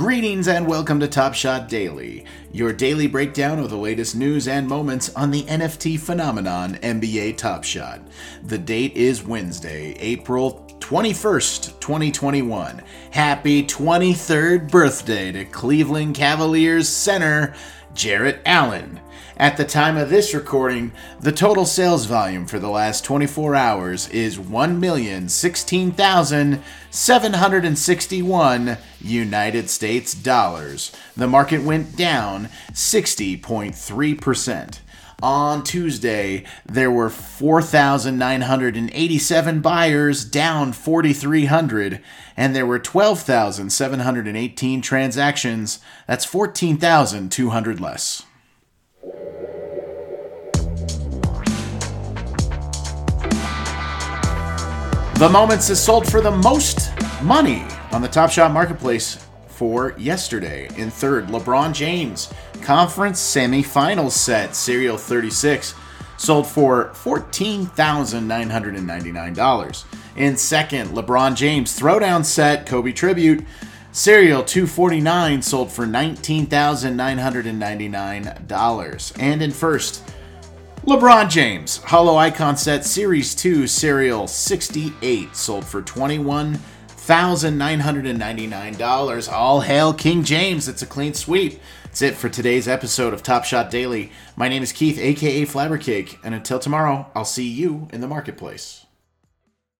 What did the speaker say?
Greetings and welcome to Top Shot Daily, your daily breakdown of the latest news and moments on the NFT phenomenon NBA Top Shot. The date is Wednesday, April 21st, 2021. Happy 23rd birthday to Cleveland Cavaliers center Jarrett Allen. At the time of this recording, the total sales volume for the last 24 hours is 1,016,761 United States dollars. The market went down 60.3%. On Tuesday, there were 4,987 buyers, down 4,300, and there were 12,718 transactions. That's 14,200 less. The Moments is sold for the most money on the Top Shot Marketplace for yesterday. In third, LeBron James Conference Semifinals set Serial 36 sold for $14,999. In second, LeBron James Throwdown set Kobe Tribute Serial 249 sold for $19,999. And in first, LeBron James, Holo Icon Set Series 2 Serial 68 sold for $21,999. All hail King James. It's a clean sweep. That's it for today's episode of Top Shot Daily. My name is Keith, aka Flabbercake, and until tomorrow, I'll see you in the marketplace.